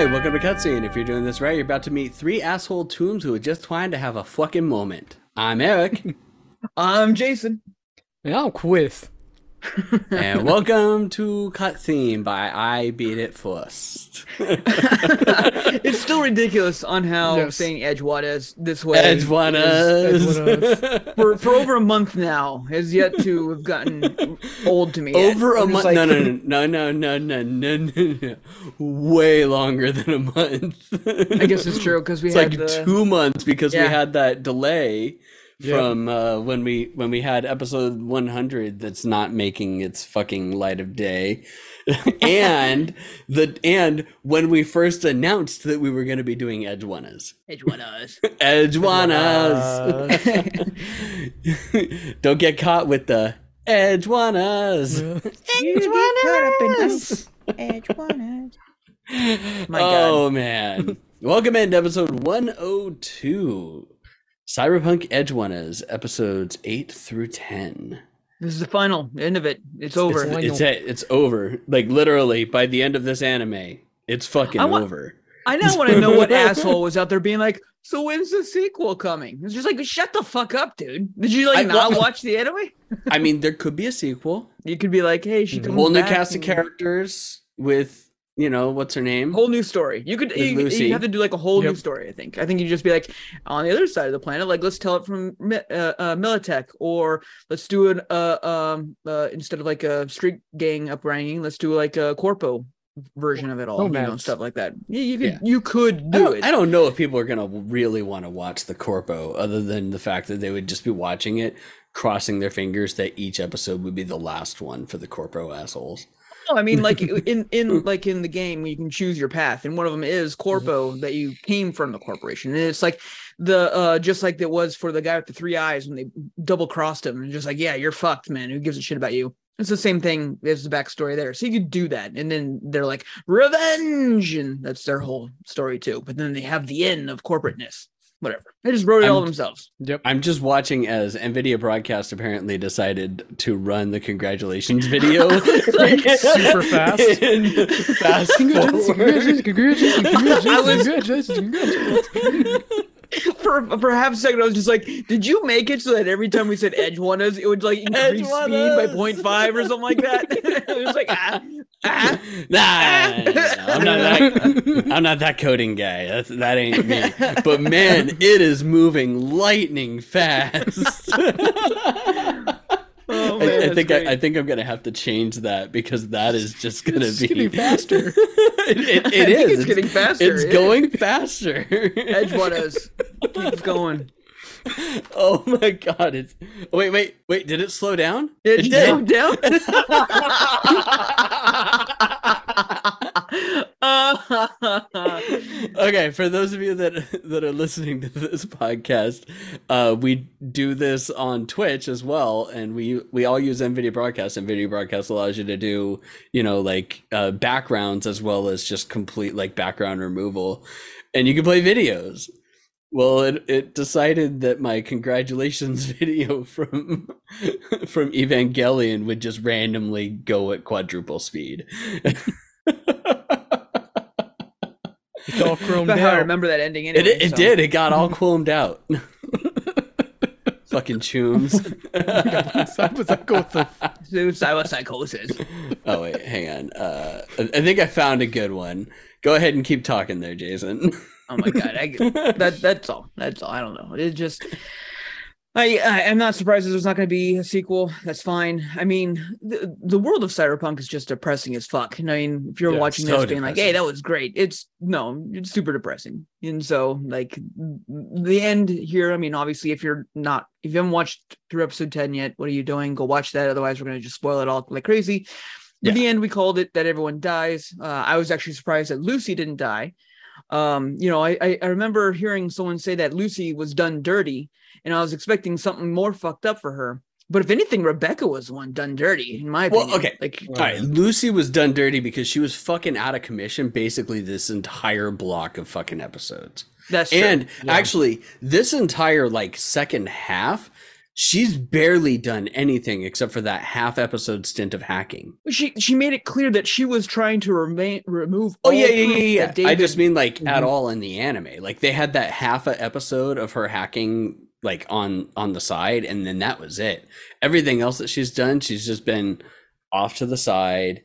Hi, welcome to Cutscene. If you're doing this right, you're about to meet three asshole tombs who are just trying to have a fucking moment. I'm Eric, I'm Jason. And I'm Quith. And welcome to Cutscene by I Beat It First. it's still ridiculous on how Yes. saying Edgewater this way Edge is- Edgewater. for for over a month now has yet to have gotten old to me. Over a I'm just month? like- no, no, no, no, no, no, no, no, no. Way longer than a month. I guess it's true because we It's had like the, two months because we had that delay Yeah. from uh, when we when we had episode 100 that's not making its fucking light of day. And the and when we first announced that we were going to be doing edgewanas. Edgewater. edgewanas. Don't get caught with the edgewanas. My God. oh man. Welcome into episode 102 cyberpunk Edge one is episodes 8 through 10 This is the final end of it. It's over. It's, it's it's over. Like literally by the end of this anime, it's fucking I want- over. I now want to know what asshole was out there being like. So when's the sequel coming? It's just like shut the fuck up, dude. Did you like I- not well- watch the anime? I mean, there could be a sequel, You could be like, hey, she comes whole new cast of characters with you know what's her name? whole new story. You could you, you have to do like a whole new story. I think. I think you just be like on the other side of the planet. Like let's tell it from uh, uh, Militech, or let's do it uh, um uh, instead of like a street gang upbringing. Let's do like a corpo version of it all. You know, stuff like that. Yeah, you could Yeah. you could do don't, it. I don't know if people are gonna really want to watch the corpo, other than the fact that they would just be watching it, crossing their fingers that each episode would be the last one for the corpo assholes. No, I mean, like in in like in the game, you can choose your path, and one of them is corpo that you came from the corporation, and it's like the uh just like it was for the guy with the three eyes when they double crossed him, and just like, yeah, you're fucked, man. Who gives a shit about you? It's the same thing as the backstory there. So you could do that, and then they're like revenge, and that's their whole story too. But then they have the end of corporateness. Whatever. They just wrote it all I'm- themselves. Yep. I'm just watching as Nvidia Broadcast apparently decided to run the congratulations video Like, super fast. in fast Congratulations, congratulations, congratulations, congratulations, congratulations, congratulations. for for half a second, I was just like, "Did you make it so that every time we said edge ones, it would like increase speed by Edgewanas. 0.5 or something like that?" it was like, ah, ah. Nah, nah, nah, I'm not that. I'm not that coding guy. That's that ain't me. But man, it is moving lightning fast. Oh, I, man, I that's think. I, I think I'm gonna have to change that because that is just gonna It's be getting faster. it, it, I it think is. It's getting faster. It's yeah. going faster. edge ones. Keeps going. oh my god! It's oh, wait, wait, wait. Did it slow down? It, did. slowed down. okay, for those of you that that are listening to this podcast, uh, we do this on Twitch as well, and we we all use NVIDIA Broadcast. NVIDIA Broadcast allows you to do you know like uh, backgrounds as well as just complete like background removal, and you can play videos. Well, it, it decided that my congratulations video from from Evangelion would just randomly go at quadruple speed. It's all chromed But how I remember that ending It, anyway. it so. did. It got all chromed out. Fucking chooms. That was like, what the psychosis. oh wait, hang on. Uh, I I think I found a good one. Go ahead and keep talking there, Jason. Oh my god, I, that that's all. That's all. I don't know. It just. I, I I'm not surprised that there's not going to be a sequel. That's fine. I mean, the, the world of cyberpunk is just depressing as fuck. And I mean, if you're Yeah, watching so this being like, "Hey, that was great," it's no, it's super depressing. And so, like, the end here. I mean, obviously, if you're not, if you haven't watched through episode ten yet, what are you doing? Go watch that. Otherwise, we're going to just spoil it all like crazy. Yeah. At the end, we called it that everyone dies. Uh, I was actually surprised that Lucy didn't die um you know I, I remember hearing someone say that lucy was done dirty and i was expecting something more fucked up for her but if anything rebecca was the one done dirty in my Well, opinion okay. like All right, Lucy was done dirty because she was fucking out of commission basically this entire block of fucking episodes. that's true. And Yeah. actually, this entire like second half, she's barely done anything except for that half episode stint of hacking. She she made it clear that she was trying to remain remove. Oh all yeah, yeah, yeah, yeah. David, I just mean like at Mhm. all in the anime. Like they had that half a episode of her hacking like on on the side and then that was it. Everything else that she's done, she's just been off to the side.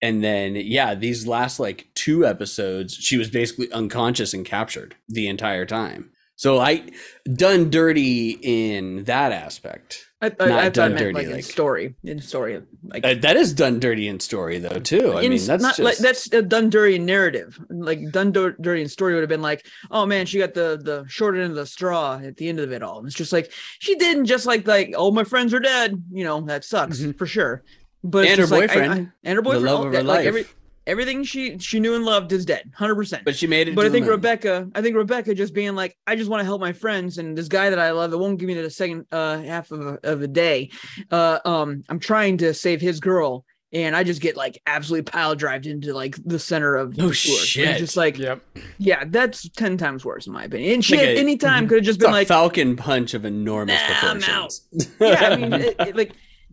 And then yeah, these last like two episodes, she was basically unconscious and captured the entire time. So I done dirty in that aspect. I, I, not I, done dirty, like, in story, in story, like Uh, that is done dirty in story though too. I in- mean that's not just like that's a done dirty in narrative. Like done dir- dirty in story would have been like, oh man, she got the the short end of the straw at the end of it all. And It's just like she didn't just like like oh my friends are dead. You know that sucks Mhm. for sure. But And her just like, I- boyfriend, and her boyfriend, love all of that- her like life. every everything she she knew and loved is dead, hundred percent. but she made it. But to I think moon. Rebecca, I think Rebecca just being like, I just want to help my friends, and this guy that I love that won't give me the second uh, half of a, of a day. Uh, um, I'm trying to save his girl, and I just get like absolutely pile drived into like the center of No the sewer. Shit. Just like, Yep. yeah, that's ten times worse in my opinion. And she Like a- any time could have just been a like, falcon punch of enormous Nah, I'm proportions. yeah, I mean, it, it, like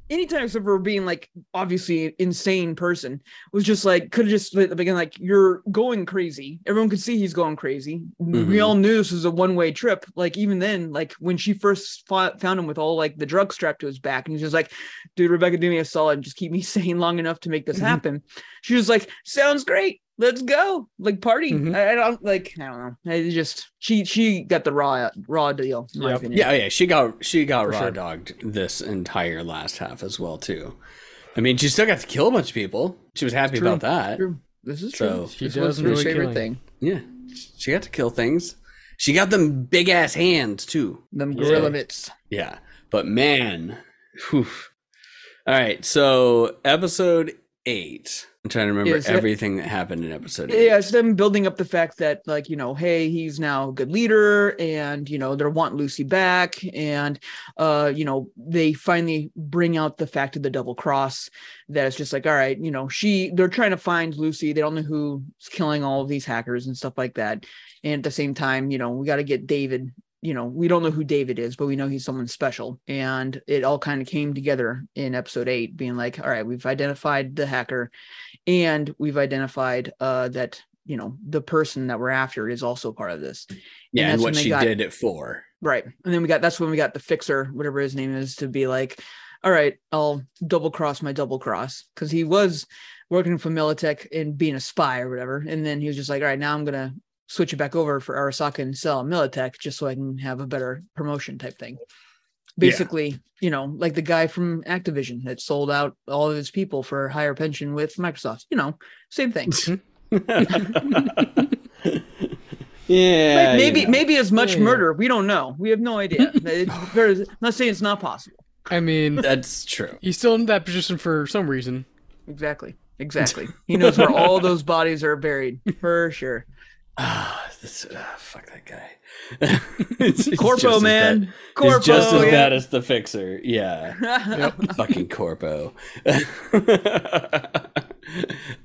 anytime except for being like obviously insane person was just like could have just at the beginning like you're going crazy. Everyone could see he's going crazy. We Mhm. all knew this was a one way trip. Like even then, like when she first fought, found him with all like the drug strapped to his back, and he's just like, "Dude, Rebecca, do me a solid and just keep me sane long enough to make this Mhm. happen." She was like, "Sounds great." Let's go, like party. Mhm. I, I don't like. I don't know. I just she she got the raw raw deal. In my Yep. opinion. yeah, yeah, she got she got For raw sure. dogged this entire last half as well too. I mean, she still got to kill a bunch of people. She was happy about that. True. This is So- true. She This does was her enjoy favorite killing. thing. Yeah, she got to kill things. She got them big ass hands too. Them Yeah. gorilla bits. Yeah, but man, whew. all right. So episode eight. I'm trying to remember everything that happened in episode eight. Yeah, it's them building up the fact that, like, you know, hey, he's now a good leader, and you know, they're wanting Lucy back, and uh, you know, they finally bring out the fact of the double cross. That it's just like, all right, you know, she they're trying to find Lucy. They don't know who's killing all of these hackers and stuff like that. And at the same time, you know, we got to get David. You know, we don't know who David is, but we know he's someone special. And it all kind of came together in episode eight, being like, all right, we've identified the hacker and we've identified uh that you know the person that we're after is also part of this yeah, and that's what she got- did it for. right and then we got that's when we got the fixer whatever his name is to be like all right i'll double cross my double cross because he was working for militech and being a spy or whatever and then he was just like all right now i'm gonna switch it back over for arasaka and sell militech just so i can have a better promotion type thing basically you know like the guy from activision that sold out all of his people for a higher pension with microsoft you know same thing yeah, Like, maybe you know. maybe as much Yeah, yeah. murder. We don't know. We have no idea. It's I'm not saying it's not possible. I mean, that's true. he's still in that position for some reason. Exactly. Exactly. He knows where all those bodies are buried for sure. Ah, this, ah, fuck that guy. It's- it's Corpo just man. bad- Corpo. He's just as yeah. bad as the fixer. Yeah. fucking corpo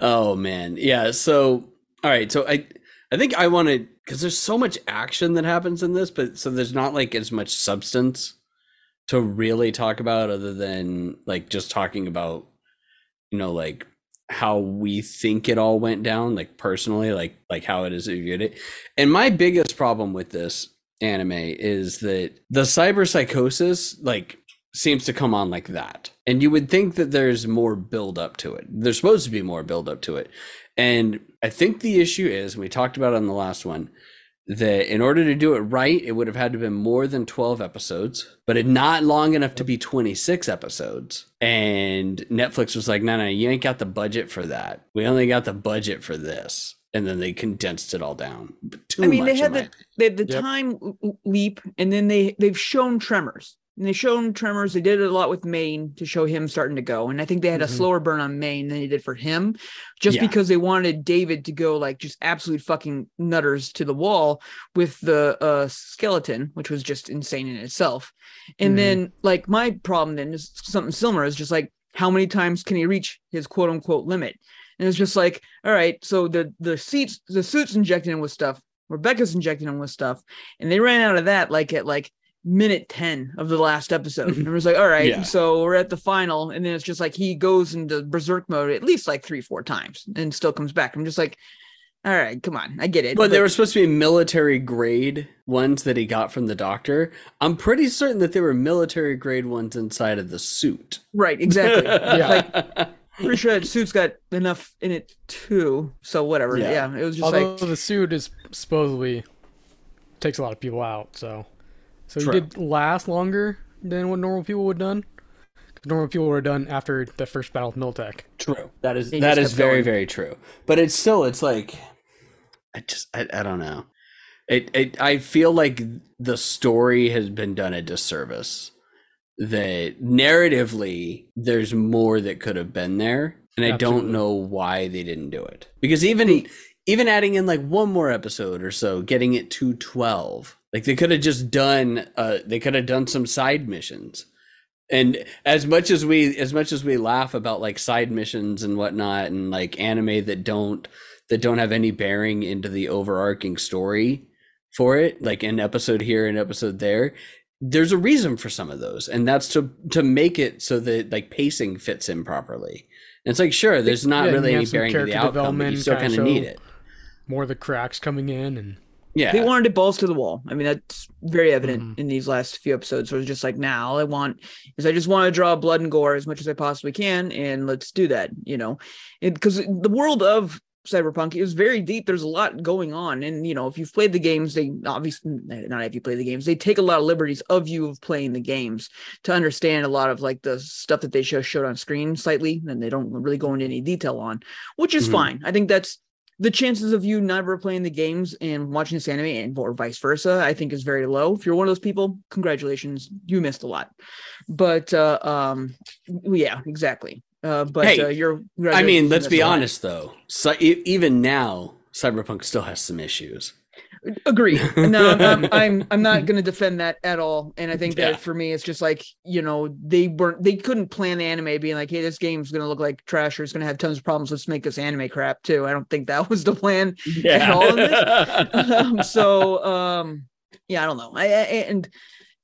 oh man yeah so all right so i i think i want to because there's so much action that happens in this but so there's not like as much substance to really talk about other than like just talking about you know like how we think it all went down like personally like like how it is viewed it and my biggest problem with this anime is that the cyber psychosis like seems to come on like that. And you would think that there's more build up to it. There's supposed to be more build up to it. And I think the issue is, we talked about it on the last one, that in order to do it right, it would have had to have been more than 12 episodes, but it not long enough to be 26 episodes. And Netflix was like, no, no, you ain't got the budget for that. We only got the budget for this. And then they condensed it all down. Too I mean, they much, in had the they had the Yep. time l- l- leap, and then they they've shown tremors. And they shown tremors. They did it a lot with Maine to show him starting to go. And I think they had a Mhm. slower burn on Maine than they did for him, just Yeah. because they wanted David to go like just absolute fucking nutters to the wall with the uh, skeleton, which was just insane in itself. And Mhm. then like my problem then is something similar. Is just like how many times can he reach his quote unquote limit? And it's just like, all right, so the the seats, the suits injecting him with stuff. Rebecca's injecting him with stuff, and they ran out of that like at like minute 10 of the last episode. And it was like, all right, Yeah. so we're at the final. And then it's just like he goes into berserk mode at least like three, four times and still comes back. I'm just like, all right, come on. I get it. But they were supposed to be military grade ones that he got from the doctor. I'm pretty certain that they were military grade ones inside of the suit. right, exactly. Yeah. Like, pretty sure that suit's got enough in it too. So whatever. Yeah. Yeah, it was just Although like the suit is supposedly takes a lot of people out, so so True. he did last longer than what normal people would have done. 'Cause Normal people would have done after the first battle with Militech. True. That is He that just is kept very going. very true. But it's still it's like I just I, I don't know. It it I feel like the story has been done a disservice. That narratively there's more that could have been there and I don't know why they didn't do it. Because even even adding in like one more episode or so, getting it to 12. Like they could have just done uh they could have done some side missions. And as much as we as much as we laugh about like side missions and whatnot and like anime that don't that don't have any bearing into the overarching story for it like an episode here an episode there there's a reason for some of those. And that's to to make it so that like pacing fits in properly. And it's like sure there's not Yeah, really any bearing to the character outcome but you still kinda of need it. More of the cracks coming in, and yeah they wanted it balls to the wall. I mean, that's very evident Mhm. in these last few episodes. Where it's just like, now all I want is I just want to draw blood and gore as much as I possibly can, and let's do that. You know, because the world of cyberpunk is very deep. There's a lot going on, and you know, if you've played the games, they obviously not if you play the games, they take a lot of liberties of you of playing the games to understand a lot of like the stuff that they show showed on screen slightly, and they don't really go into any detail on, which is Mhm. fine. I think that's the chances of you never playing the games and watching this anime and or vice versa, I think is very low. If you're one of those people, congratulations, you missed a lot. But uh, um, yeah, exactly. Uh, but Hey, uh, you're. i mean let's be honest though so e- even now cyberpunk still has some issues Agreed. No, I'm, I'm, I'm not going to defend that at all. And I think Yeah. that for me, it's just like you know they weren't they couldn't plan the anime being like, hey, this game's going to look like trash or it's going to have tons of problems. Let's make this anime crap too. I don't think that was the plan. yeah all in this? um, so um yeah i don't know I, I and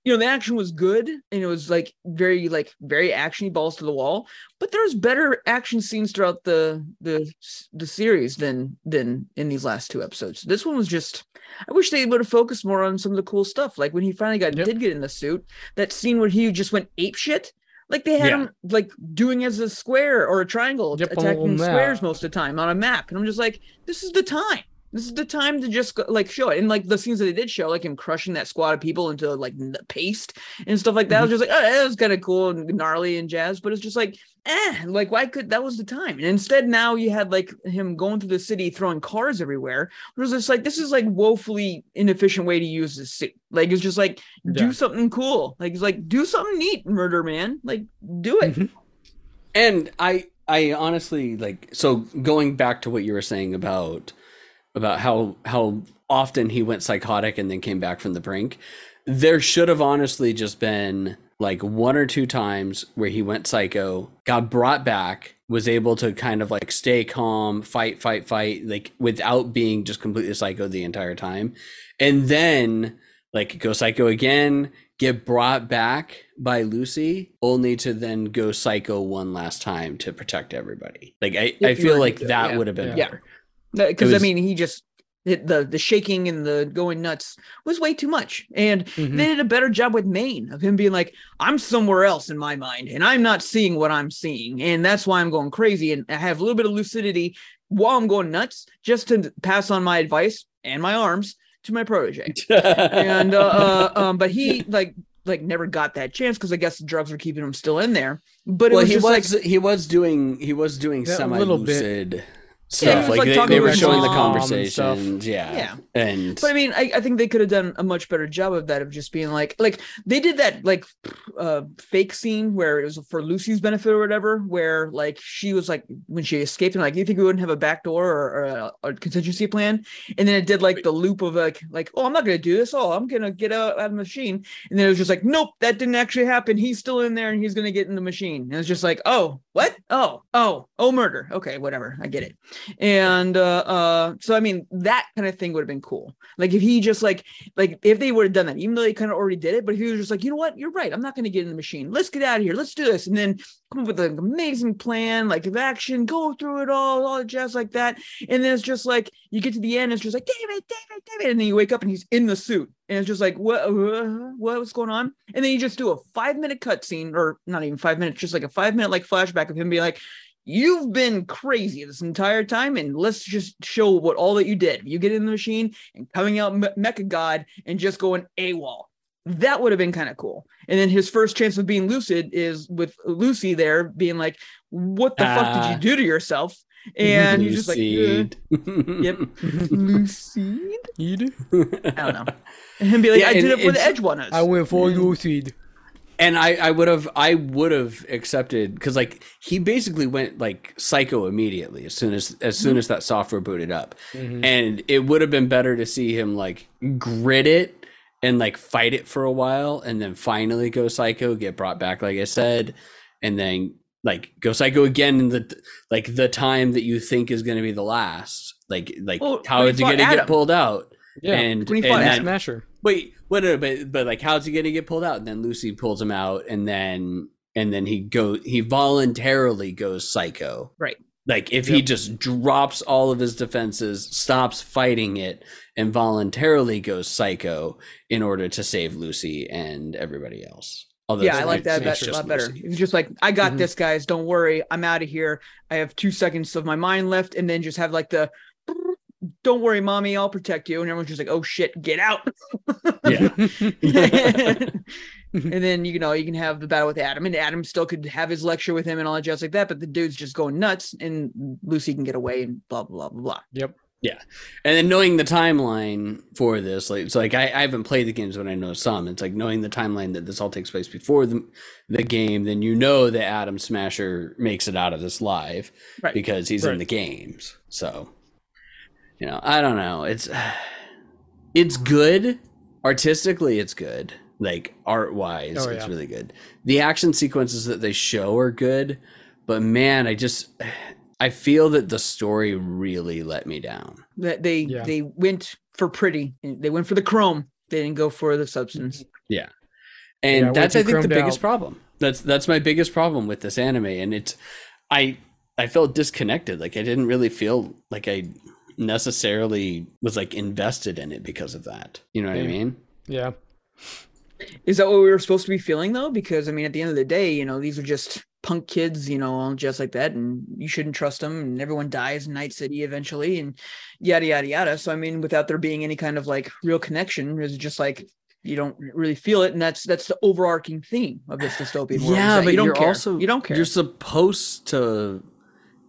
you know the action was good and it was like very like very actiony balls to the wall but there's better action scenes throughout the the the series than than in these last two episodes this one was just i wish they would have focused more on some of the cool stuff like when he finally got Yep. did get in the suit that scene where he just went ape shit like they had Yeah. him like doing as a square or a triangle Yep, attacking squares most of the time on a map and i'm just like this is the time this is the time to just like show it. And like the scenes that they did show like him crushing that squad of people into like paste and stuff like that I was just like oh that was kind of cool and gnarly and jazz but it's just like eh like why could that was the time. And instead now you had like him going through the city throwing cars everywhere it was just like this is like woefully inefficient way to use this suit like it's just like do something cool. Like it's like do something neat murder man. Like do it. Mhm. and i i honestly like so going back to what you were saying about about how how often he went psychotic and then came back from the brink there should have honestly just been like one or two times where he went psycho got brought back was able to kind of like stay calm fight fight fight like without being just completely psycho the entire time and then like go psycho again get brought back by lucy only to then go psycho one last time to protect everybody like i, Yeah, I feel like that yeah. would have been Yeah. better because It I mean, he just it, the the shaking and the going nuts was way too much, and Mhm. they did a better job with Maine of him being like, "I'm somewhere else in my mind, and I'm not seeing what I'm seeing, and that's why I'm going crazy, and I have a little bit of lucidity while I'm going nuts, just to pass on my advice and my arms to my protege." and uh, uh um, but he like like never got that chance because I guess the drugs were keeping him still in there. But it well was he was like he was doing he was doing Yeah, semi little bit. lucid Yeah, he stuff. Was, like, like, they, talking they were showing the mom and stuff. conversations yeah. Yeah. and But I mean, I, I think they could have done a much better job of that of just being like like they did that like uh fake scene where it was for Lucy's benefit or whatever, where like she was like when she escaped and like you think we wouldn't have a back door or, or a, a contingency plan, and then it did like the loop of like like oh I'm not gonna do this oh I'm gonna get out, out of the machine, and then it was just like nope that didn't actually happen. He's still in there and he's gonna get in the machine. And it's just like oh what? Oh, oh, oh, murder. Okay, whatever. I get it. And uh, uh, so I mean, that kind of thing would have been cool. Like if he just like, like if they would have done that, even though they kind of already did it, but if he was just like, you know what, you're right. I'm not going to get in the machine. Let's get out of here. Let's do this, and then come up with an amazing plan, like of action, go through it all, all the jazz like that. And then it's just like you get to the end, it's just like David, David, David, and then you wake up and he's in the suit, and it's just like what, what was going on? And then you just do a five minute cutscene, or not even five minutes, just like a five minute like flashback of him being like, "You've been crazy this entire time, and let's just show what all that you did. You get in the machine and coming out Me- Mecha God and just going AWOL." That would have been kind of cool. And then his first chance of being lucid is with Lucy there being like, "What the fuck did Ah. you do to yourself?" And he's just like, "Uh, Lucid. "Yep, lucid." You do? I don't know. And be like, Yeah, "I did it for the edge one." I went for lucid. and I, I would have I would have accepted because like he basically went like psycho immediately as soon as as soon as that software booted up, and it would have been better to see him like grit it and like fight it for a while, and then finally go psycho, get brought back like I said, and then like go psycho again in the like the time that you think is going to be the last, like like Well, how when is he he going to get pulled out? Yeah. and, When he and fought then- Smasher. Wait, what? no, But but like, how's he gonna get pulled out? And then Lucy pulls him out, and then and then he go he voluntarily goes psycho. Right. Like if he just drops all of his defenses, stops fighting it, and voluntarily goes psycho in order to save Lucy and everybody else. Although yeah, I like not- that. it's That's a just lot better. Lucy. It's just like, I got Mhm. this, guys. Don't worry. I'm out of here. I have two seconds of my mind left, and then just have like the, don't worry, mommy, I'll protect you. And everyone's just like, oh shit, get out. Yeah. and then you know you can have the battle with Adam, and Adam still could have his lecture with him and all that jazz like that. But the dude's just going nuts, and Lucy can get away and blah blah blah blah. Yep. Yeah, and then knowing the timeline for this, like it's like I, I haven't played the games, but I know some. It's like knowing the timeline that this all takes place before the the game, then you know that Adam Smasher makes it out of this live Right. because he's in the games. So, you know, I don't know. It's it's good artistically. It's good. Like art wise, Oh, it's yeah. really good. The action sequences that they show are good, but man, I just I feel that the story really let me down. That they Yeah. they went for pretty. They went for the chrome. They didn't go for the substance. and Yeah, way that's I think the biggest out. problem. That's that's my biggest problem with this anime, and it's I I felt disconnected. Like I didn't really feel like I necessarily was like invested in it because of that. You know what I mean? Yeah. Is that what we were supposed to be feeling though? Because I mean, at the end of the day, you know, these are just punk kids, you know, all just like that, and you shouldn't trust them. And everyone dies in Night City eventually, and yada yada yada. So I mean, without there being any kind of like real connection, it's just like you don't really feel it, and that's that's the overarching theme of this dystopian world. Yeah, but you don't care. also you don't care. You're supposed to.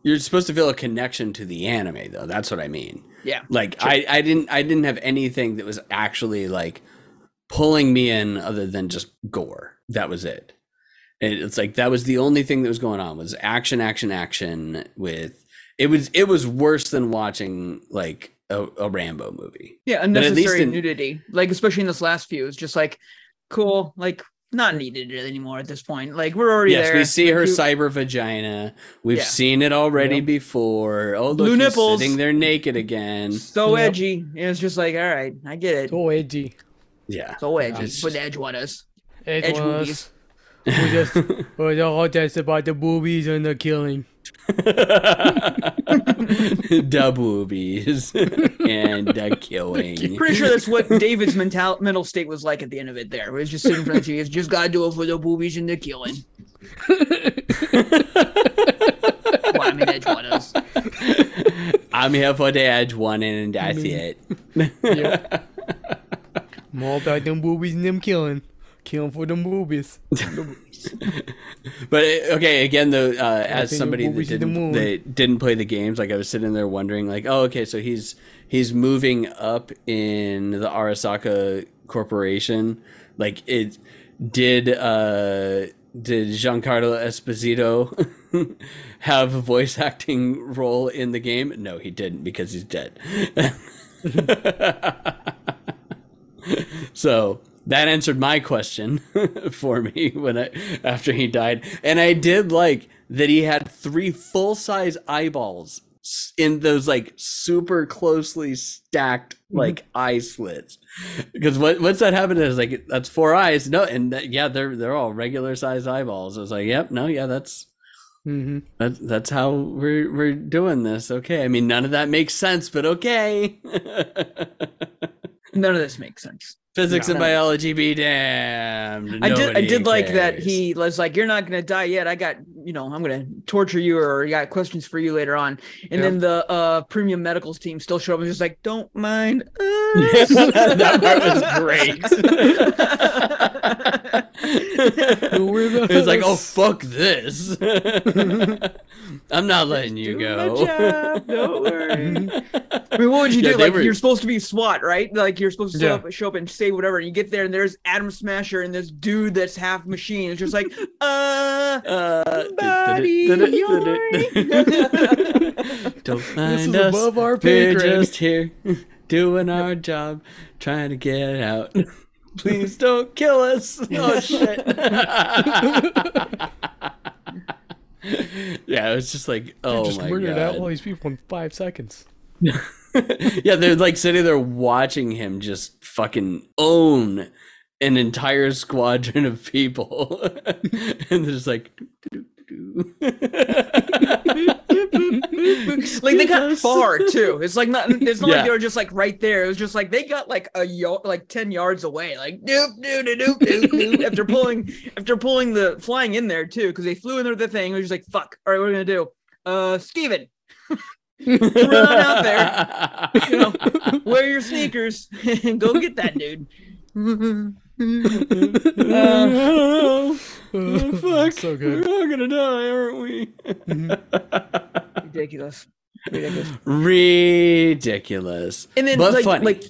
You're supposed to feel a connection to the anime, though. That's what I mean. yeah, Like Sure. I, I didn't I didn't have anything that was actually like pulling me in other than just gore. That was it. And it's like that was the only thing that was going on was action, action, action with it was it was worse than watching like a, a Rambo movie. yeah, unnecessary in- nudity, like especially in this last few, it's just like cool, like not needed anymore at this point. Like we're already yes, there. we see Like, her you- cyber vagina. We've Yeah. seen it already Yep. before. Oh, look, Blue nipples. sitting there naked again. so Yep. edgy. And it's just like, all right, I get it. So edgy. Yeah. So edgy. It's Put just- edge on us. It Edge was. movies. We just we're all just about the boobies and the killing. the boobies and the killing. Pretty sure that's what David's mental mental state was like at the end of it. There, where he's just sitting in front of you. He's just gotta do it for the boobies and the killing. well, I mean, edge on us. I'm here for the edge one and that's Me. it. More about them boobies and them killing. Killing for the movies. But okay, again though, uh, as somebody that movies to the didn't that didn't play the games, like I was sitting there wondering, like, oh, okay, so he's he's moving up in the Arasaka Corporation. Like, it did uh did Giancarlo Esposito have a voice acting role in the game? No, he didn't because he's dead. so that answered my question for me when I after he died, and I did like that he had three full size eyeballs in those like super closely stacked like eye slits. Because what, once that happened is like that's four eyes. No and that, yeah they're they're all regular size eyeballs. I was like yep no yeah that's hmm that's that's how we're we're doing this. Okay i mean none of that makes sense but okay None of this makes sense. physics and biology be damned I did. I did like that. He was like, "You're not gonna die yet. I got, you know, I'm gonna torture you, or I got questions for you later on." And then the uh premium medicals team still showed up and just like, "Don't mind." us." that part was great Don't worry about It's like, oh fuck this. I'm not letting you go. my Don't worry. I mean, what would you Yeah, do? Like, were- you're supposed to be SWAT, right? Like, you're supposed to show, Yeah. up, show up and say whatever. And you get there, and there's Adam Smasher and this dude that's half machine. It's just like, uh, Uh, Buddy, Don't This mind is us. above our pay We're just here doing our job, trying to get out. Please don't kill us. Oh shit. yeah, it was just like, oh just my murdered out all these people in five seconds. yeah, they're like sitting there watching him just fucking own an entire squadron of people, and they're just like. Like they got far too. It's like not. It's not Yeah. like they were just like right there. It was just like they got like a yard, like ten yards away. Like doop doop doop doop doop. after pulling, after pulling the flying in there too, because they flew in there with the thing. It was just like fuck. All right, what are we gonna do? Uh, Steven, run out there. You know, wear your sneakers and go get that dude. Oh, fuck. So good. We're all gonna die, aren't we? Mm-hmm. Ridiculous. Ridiculous. Ridiculous. And then But like funny. like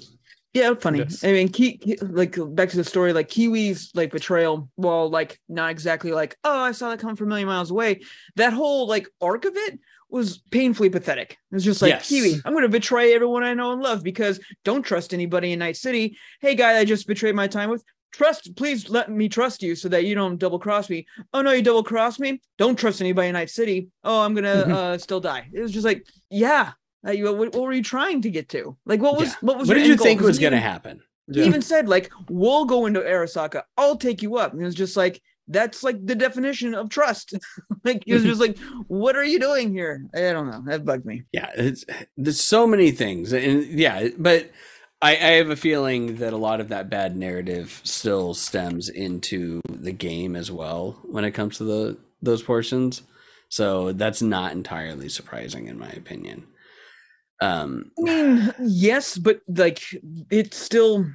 yeah, funny. Yes. I mean, Ki- Ki- like back to the story, like Kiwi's like betrayal, well, like not exactly like, oh, I saw that coming from a million miles away. That whole like arc of it was painfully pathetic. It was just like Yes. Kiwi, I'm gonna betray everyone I know and love because don't trust anybody in Night City. Hey guy I just betrayed my time with. Trust, please let me trust you so that you don't double cross me. Oh no, you double cross me. Don't trust anybody in Night City. Oh, I'm gonna uh, still die. It was just like, yeah, uh, you- what, what were you trying to get to? Like, what was Yeah. what was what did you think was gonna even- happen? He even said like, "We'll go into Arasaka. I'll take you up." And it was just like, that's like the definition of trust. like, it was just like, what are you doing here? I don't know. That bugged me. yeah it's there's so many things and yeah but I, I have a feeling that a lot of that bad narrative still stems into the game as well when it comes to the those portions so that's not entirely surprising in my opinion um I mean, yes, but like, it's still.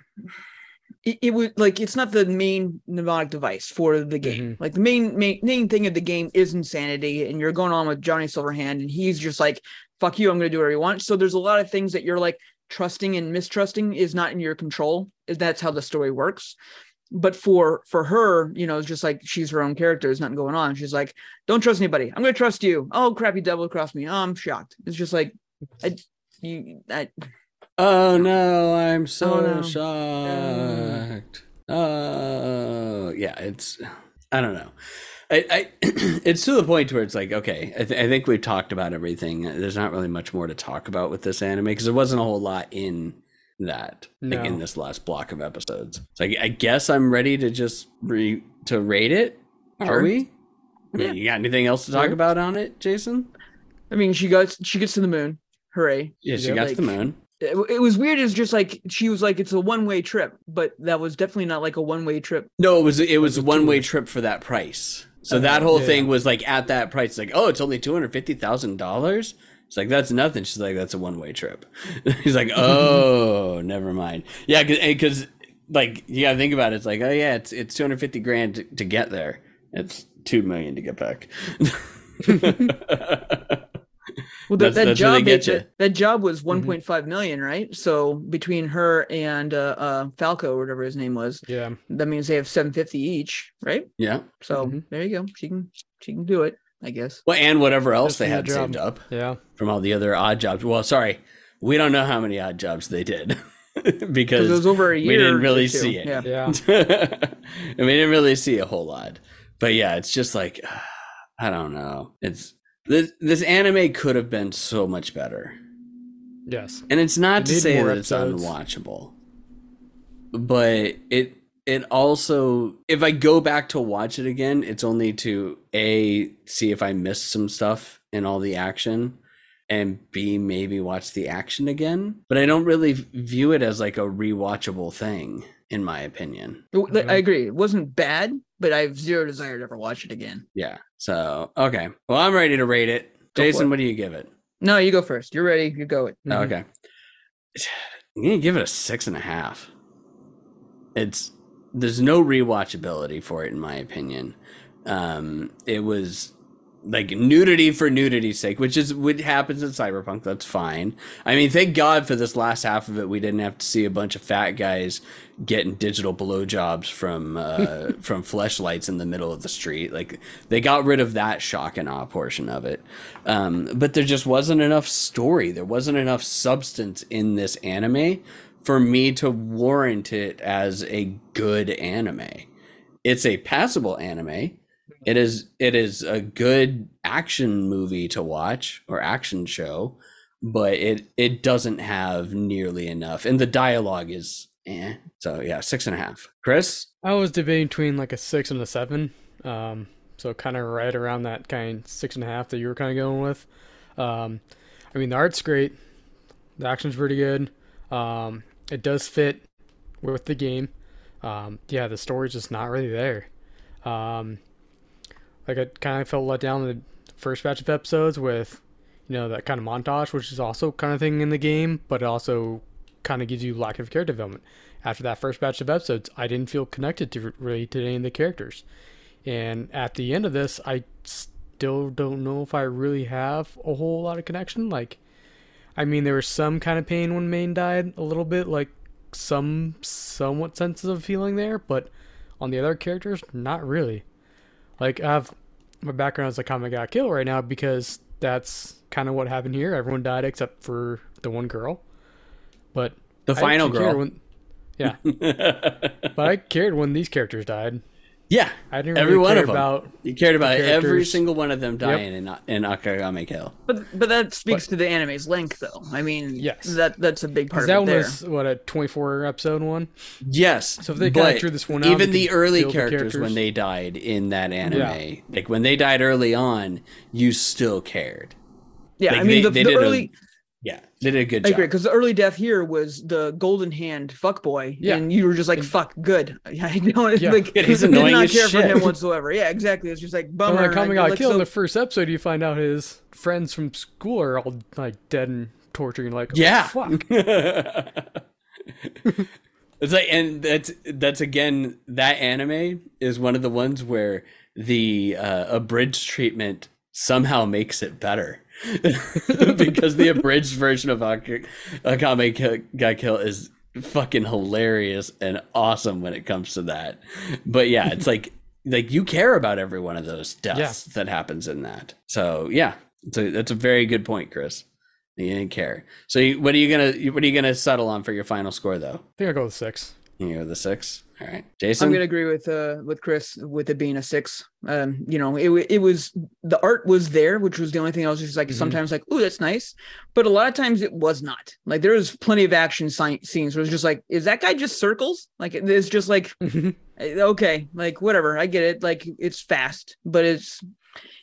It, it would like it's not the main mnemonic device for the game. Like the main, main main thing of the game is insanity, and you're going on with Johnny Silverhand, and he's just like, "Fuck you, I'm going to do whatever you want." So there's a lot of things that you're like trusting and mistrusting is not in your control. That's how the story works. But for for her, you know, just like she's her own character. There's nothing going on. She's like, "Don't trust anybody. I'm going to trust you." Oh crap, you double crossed me. Oh, I'm shocked. It's just like, I, you, I, oh no i'm so Oh, no. shocked oh yeah it's i don't know I, I it's to the point where it's like okay I, th- I think we've talked about everything there's not really much more to talk about with this anime because there wasn't a whole lot in that like in this last block of episodes so I, I guess i'm ready to just re to rate it are Sure. we I mean, Yeah. you got anything else to talk Sure. about on it jason I mean, she goes, she gets to the moon. Hooray! yeah she Yeah, got to the moon It, it was weird. It's just like she was like, it's a one way trip, but that was definitely not like a one way trip. No, it was it was a a one way trip for that price. So that whole yeah. thing was like at that price, like oh, it's only two hundred fifty thousand dollars. It's like that's nothing. She's like that's a one way trip. He's like oh, never mind. Yeah, because eh, like you gotta think about it. It's like oh yeah, it's it's two hundred fifty grand to, to get there. It's two million to get back. Well, that, That's- that that's job, get that, that job was 1.5 million, right? So between her and uh, uh, Falco, or whatever his name was, Yeah. that means they have 750 each, right? yeah. So Mhm. there you go. She can she can do it, I guess. Well, and whatever else Just they had saved up Yeah. from all the other odd jobs. Well, sorry, we don't know how many odd jobs they did. because it was over a year we didn't really see it. Yeah. Yeah. and we didn't really see a whole lot. But yeah, it's just like I don't know. It's this this anime could have been so much better. Yes. And it's not It to say more that it's unwatchable. But it it also if I go back to watch it again, it's only to A see if I missed some stuff in all the action and B maybe watch the action again. But I don't really view it as like a rewatchable thing in my opinion. Mm-hmm. I agree. It wasn't bad, but I have zero desire to ever watch it again. Yeah. So, okay. Well, I'm ready to rate it. Go Jason, it. what do you give it? No, you go first. You're ready. You go it. Mhm. Okay. I'm gonna give it a six and a half. It's there's no rewatchability for it in my opinion. Um, it was like nudity for nudity's sake, which is what happens in Cyberpunk. That's fine. I mean, thank God for this last half of it. We didn't have to see a bunch of fat guys getting digital blowjobs from uh, from fleshlights in the middle of the street. Like they got rid of that shock and awe portion of it. Um, but there just wasn't enough story. There wasn't enough substance in this anime for me to warrant it as a good anime. It's a passable anime. It is it is a good action movie to watch or action show, but it it doesn't have nearly enough, and the dialogue is eh. So yeah, six and a half. Chris, I was debating between like a six and a seven. Um, so kind of right around that kind of six and a half that you were kind of going with. Um, I mean the art's great, the action's pretty good. Um, it does fit with the game. Um, yeah, the story's just not really there. Um, like I kind of felt let down in the first batch of episodes with, you know, that kind of montage, which is also kind of thing in the game, but also kind of gives you lack of character development. After that first batch of episodes, I didn't feel connected to really to any of the characters, and at the end of this, I still don't know if I really have a whole lot of connection. Like, I mean, there was some kind of pain when Maine died, a little bit, like some somewhat sensitive feeling there, but on the other characters, not really. Like I have my background as a comic got killed right now because that's kind of what happened here. Everyone died except for the one girl. But the I final girl. When, yeah, but I cared when these characters died. Yeah, I didn't Every really one care them. about. you cared about every single one of them dying in in Akame ga Kill. But but that speaks to the anime's length, though. I mean, Yes. that that's a big part Because that of it one there. was what a twenty-four episode one. Yes. So if they kinda drew this one out, even they the early build the characters, when they died in that anime, Yeah. like when they died early on, you still cared. yeah, like, I mean they- the, they the did a early. Yeah, they did a good I job. agree because the early death here was the golden hand fuckboy, Yeah. and you were just like, "Fuck, good." I don't Yeah. like. Good, he's did not as care for him whatsoever. Yeah, exactly. It's just like When bummer. like Kami like, got like, killed in so- the first episode, you find out his friends from school are all like dead and torturing. Like, oh, yeah. fuck. it's like, and that's that's again that anime is one of the ones where the uh, abridged treatment somehow makes it better. because the abridged version of Ak- Akame Ki- Ga Kill is fucking hilarious and awesome when it comes to that. But yeah, it's like like you care about every one of those deaths that happens in that. So yeah, so that's a very good point, Chris. You didn't care. So you, what are you gonna what are you gonna settle on for your final score though? I think I'll go with six. You go the six. All right, Jason. I'm gonna agree with uh with Chris with it being a six. Um, you know, it it was the art was there, which was the only thing I was just like Mhm. sometimes like, oh, that's nice, but a lot of times it was not. Like there was plenty of action si- scenes where it was just like, is that guy just circles? Like it's just like eh, okay, like whatever, I get it. Like it's fast, but it's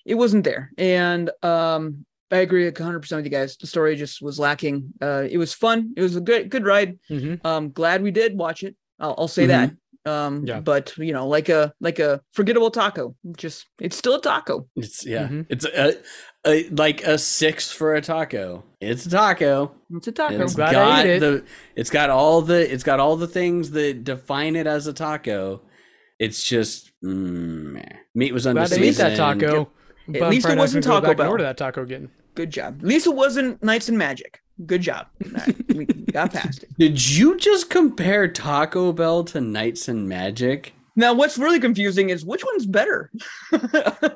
it wasn't there. And um I agree 100% with you guys. The story just was lacking. Uh it was fun. It was a good good ride. hmm Um glad we did watch it. I'll, I'll say that. Um Yeah. but you know, like a like a forgettable taco. Just it's still a taco. It's yeah. Mhm. It's a, a like a six for a taco. It's a taco. It's a taco. It's glad I got it. the it's got all the it's got all the things that define it as a taco. It's just mm, meat was under Glad they ate that taco. but I'm least it wasn't Taco Bell. Order that taco again. Good job. At least it wasn't Knights and Magic. Good job. All right, we got past it. Did you just compare Taco Bell to Knights and Magic? Now, what's really confusing is which one's better.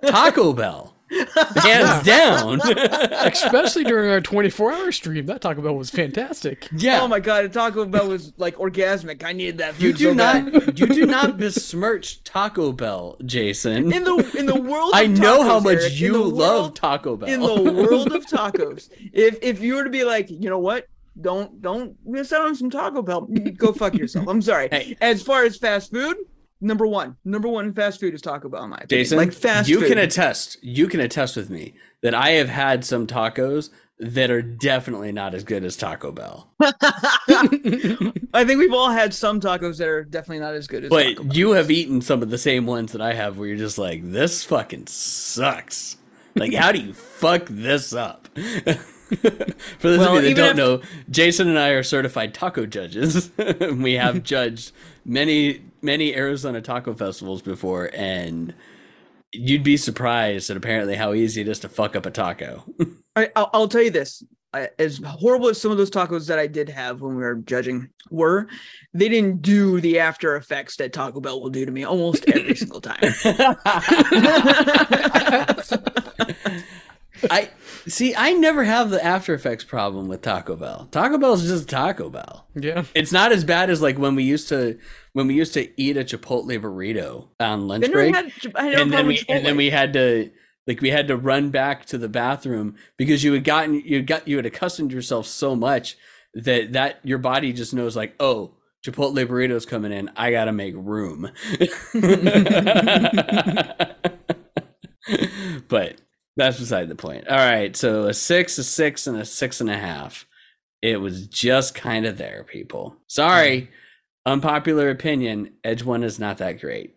Taco Bell. hands down. Especially during our 24 hour stream, that Taco Bell was fantastic. yeah. Oh my god, Taco Bell was like orgasmic. I needed that. you do so bad. not you do not besmirch Taco Bell, Jason. in the in the world. I of know how much Eric, you the love world- Taco Bell. in the world of tacos. If if you were to be like, you know what? Don't don't miss out on some Taco Bell. Go fuck yourself. I'm sorry. Hey. As far as fast food, number one, number one fast food is Taco Bell. My opinion. Jason, like fast you food. can attest. You can attest with me that I have had some tacos that are definitely not as good as Taco Bell. I think we've all had some tacos that are definitely not as good as Taco Bell. But you have eaten some of the same ones that I have, where you're just like, this fucking sucks. Like, how do you fuck this up? For those Well, of you that don't if- know, Jason and I are certified taco judges. we have judged many, many Arizona taco festivals before, and you'd be surprised at apparently how easy it is to fuck up a taco. I, I'll, I'll tell you this. I, as horrible as some of those tacos that I did have when we were judging were, they didn't do the after effects that Taco Bell will do to me almost every single time. I see. I never have the After Effects problem with Taco Bell. Taco Bell is just Taco Bell. yeah. It's not as bad as like when we used to when we used to eat a Chipotle burrito on lunch I break, had, I had no and then we with and then we had to like we had to run back to the bathroom because you had gotten you got you had accustomed yourself so much that that your body just knows like oh Chipotle burritos coming in I gotta make room. but that's beside the point. All right, so a six, a six, and a six and a half. It was just kind of there, people. Sorry, mm-hmm. unpopular opinion. Edge one is not that great.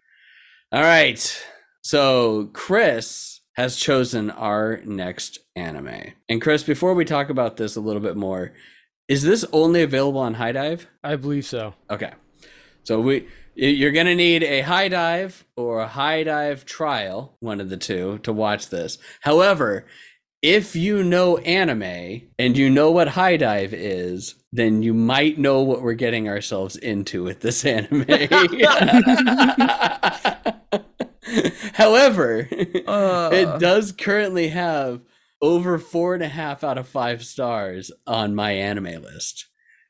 All right, so Chris has chosen our next anime. And Chris, before we talk about this a little bit more, is this only available on HIDIVE? I believe so. Okay. So we you're going to need a HIDIVE or a HIDIVE trial, one of the two, to watch this. However, if you know anime and you know what HIDIVE is, then you might know what we're getting ourselves into with this anime. However, Uh. it does currently have over four and a half out of five stars on my anime list.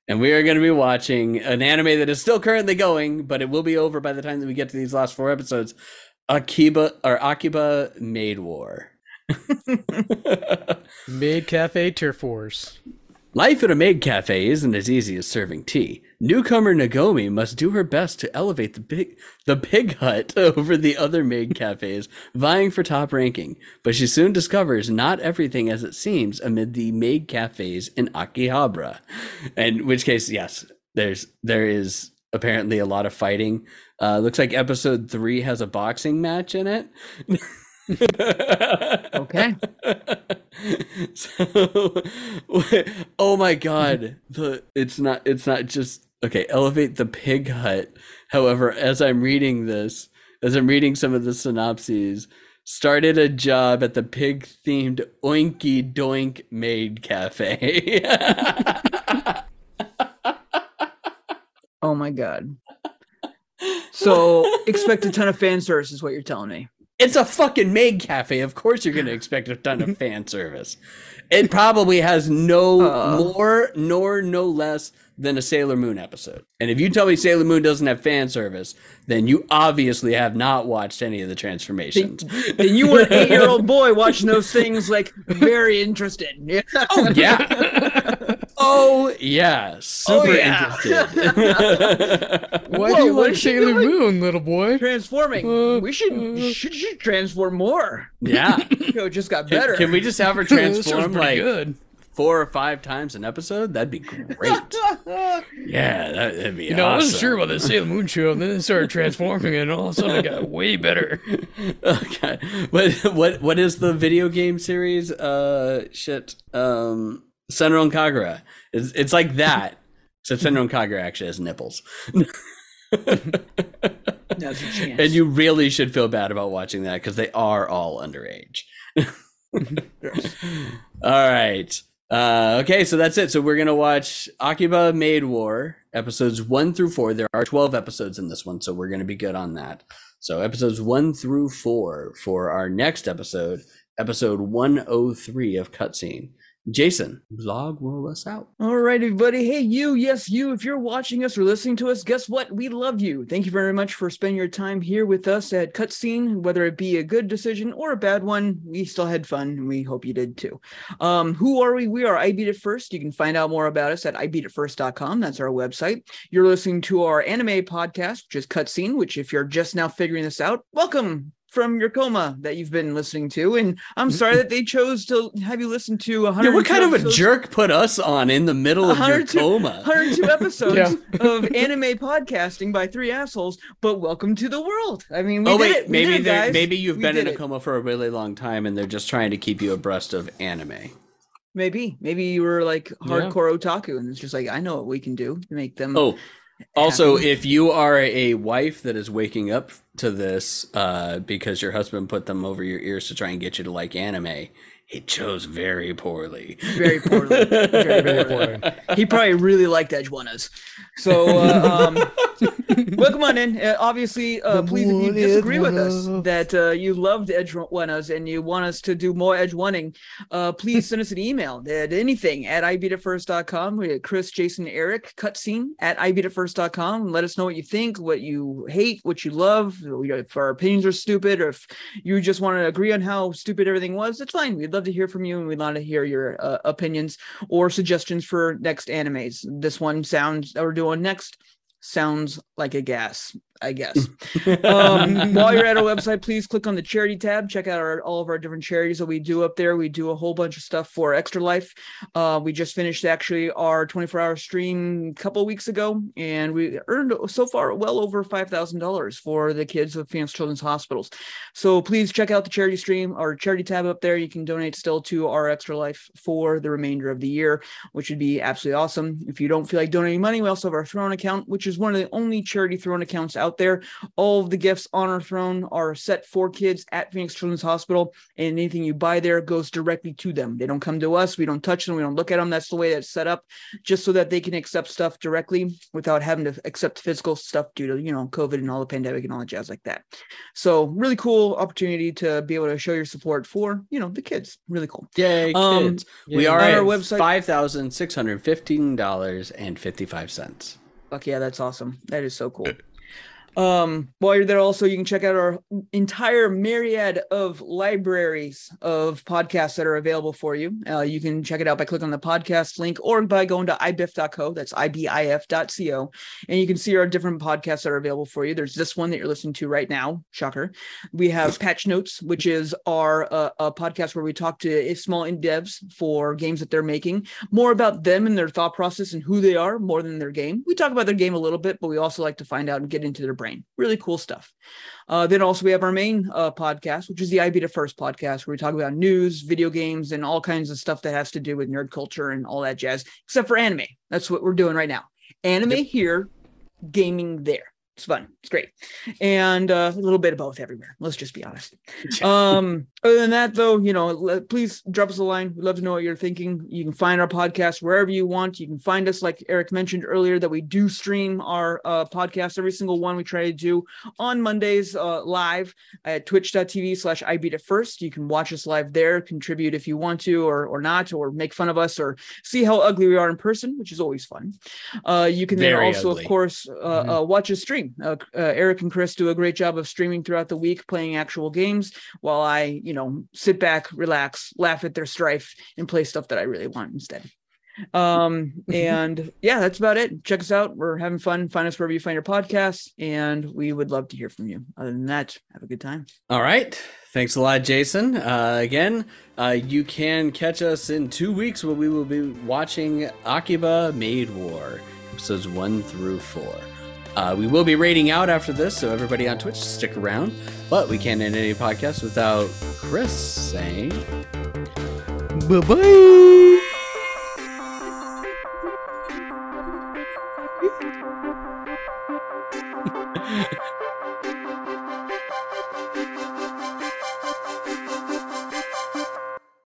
And we are going to be watching an anime that is still currently going, but it will be over by the time that we get to these last four episodes. Akiba or Akiba Maid War. Maid Cafe Turf Wars. Life at a maid cafe isn't as easy as serving tea. Newcomer Nagomi must do her best to elevate the big the pig hut over the other maid cafes, vying for top ranking. But she soon discovers not everything as it seems amid the maid cafes in Akihabara. In which case, yes, there's there is apparently a lot of fighting. Uh, looks like episode three has a boxing match in it. Okay. so oh my god the it's not it's not just okay elevate the pig hut however as i'm reading this as i'm reading some of the synopses started a job at the pig themed oinky doink maid cafe Oh my god. So expect a ton of fan service is what you're telling me. It's a fucking maid cafe. Of course, you're going to expect a ton of fan service. It probably has no Uh. more nor no less than a Sailor Moon episode. And if you tell me Sailor Moon doesn't have fan service, then you obviously have not watched any of the transformations. And you were an eight year old boy watching those things like very interested. Oh yeah. oh yeah. Super yeah. interested. Why Whoa, do you what like Sailor doing? Moon, little boy? Transforming. Uh, we should, uh. should should transform more. yeah. It just got better. can we just have her transform like good. four or five times an episode? That'd be great. Yeah, that, that'd be You know, I wasn't sure about the Sailor Moon show, and then it started transforming, and all of a sudden it got way better. Okay. What what what is the video game series? Uh shit. Um Senran Kagura. It's it's like that. Except Senran Kagura actually has nipples. And you really should feel bad about watching that because they are all underage. all right. Uh, okay, so that's it. So we're gonna watch Akiba Maid War episodes one through four. There are twelve episodes in this one, so we're gonna be good on that. So episodes one through four for our next episode, episode 103 of Cutscene. Jason, vlog roll us out. All right, everybody. Hey, you, yes, you, if you're watching us or listening to us, guess what? We love you. Thank you very much for spending your time here with us at Cutscene, whether it be a good decision or a bad one. We still had fun, and we hope you did too. Um, who are we? We are I Beat It First. You can find out more about us at ibeatitfirst.com. That's our website. You're listening to our anime podcast, which is Cutscene, which, if you're just now figuring this out, welcome from your coma that you've been listening to. And I'm mm-hmm. sorry that they chose to have you listen to 100. Yeah, what kind of a jerk put us on in the middle of your 102 coma? 102 episodes Yeah. of anime podcasting by three assholes, but welcome to the world. I mean, we oh did wait, it. We maybe did it, guys. maybe you've We been in did a it. coma for a really long time, and they're just trying to keep you abreast of anime. Maybe, maybe you were like Yeah. hardcore otaku, and it's just like I know what we can do to make them. Oh, also, if you are a wife that is waking up to this uh, because your husband put them over your ears to try and get you to like anime, he chose very poorly. very poorly. Very, Very poorly. he probably really liked Edge Edgewanas. So, uh, um, welcome on in. Uh, obviously, uh, please, if you disagree with us that uh, you loved Edgewanas and you want us to do more Edgewaning, uh, please send us an email at anything at ibeatitfirst.com. Chris, Jason, Eric, cutscene at ibeatitfirst.com. Let us know what you think, what you hate, what you love, if our opinions are stupid, or if you just want to agree on how stupid everything was, it's fine. We'd love to hear from you and we'd love to hear your uh, opinions or suggestions for next animes. This one sounds that we're doing next sounds like a gas, I guess. um, while you're at our website, please click on the charity tab. Check out our, all of our different charities that we do up there. We do a whole bunch of stuff for Extra Life. Uh, we just finished actually our 24 hour stream a couple weeks ago, and we earned so far well over $5,000 for the kids of Phoenix Children's Hospitals. So please check out the charity stream our charity tab up there. You can donate still to our Extra Life for the remainder of the year, which would be absolutely awesome. If you don't feel like donating money, we also have our Throne account, which is one of the only charity Throne accounts out there. All of the gifts on our Throne are set for kids at Phoenix Children's Hospital, and anything you buy there goes directly to them. They don't come to us. We don't touch them. We don't look at them. That's the way that's set up, just so that they can accept stuff directly without having to accept physical stuff due to you know COVID and all the pandemic and all the jazz like that. So really cool opportunity to be able to show your support for you know the kids. Really cool. Yay, Um, kids! we are On at our website- five thousand six hundred fifteen dollars and fifty five cents. Fuck yeah, that's awesome. That is so cool. Um, while you're there, also you can check out our entire myriad of libraries of podcasts that are available for you. Uh, you can check it out by clicking on the podcast link or by going to ibif.co. That's ibif.co, and you can see our different podcasts that are available for you. There's this one that you're listening to right now. Shocker. We have Patch Notes, which is our uh, a podcast where we talk to small indie devs for games that they're making more about them and their thought process and who they are more than their game. We talk about their game a little bit, but we also like to find out and get into their brain. Really cool stuff. Uh, then also we have our main uh, podcast, which is the I Beat It First podcast, where we talk about news, video games, and all kinds of stuff that has to do with nerd culture and all that jazz, except for anime. That's what we're doing right now. Anime here, gaming there. It's fun. It's great. And uh, a little bit of both everywhere. Let's just be honest. Um, other than that, though, you know, le- please drop us a line. We'd love to know what you're thinking. You can find our podcast wherever you want. You can find us, like Eric mentioned earlier, that we do stream our uh, podcast, every single one we try to do on Mondays uh, live at twitch.tv slash I beat it first. You can watch us live there, contribute if you want to or, or not, or make fun of us or see how ugly we are in person, which is always fun. Uh, you can then also, ugly. of course, uh, Mhm. uh, watch us stream. Uh, uh, Eric and Chris do a great job of streaming throughout the week, playing actual games, while I, you know, sit back, relax, laugh at their strife, and play stuff that I really want instead. Um, and yeah, that's about it. Check us out. We're having fun. Find us wherever you find your podcasts, and we would love to hear from you. Other than that, have a good time. All right. Thanks a lot, Jason. Uh, again, uh, you can catch us in two weeks where we will be watching Akiba Maid War, episodes one through four. Uh, we will be rating out after this, so everybody on Twitch, stick around. But we can't end any podcast without Chris saying. Bye bye.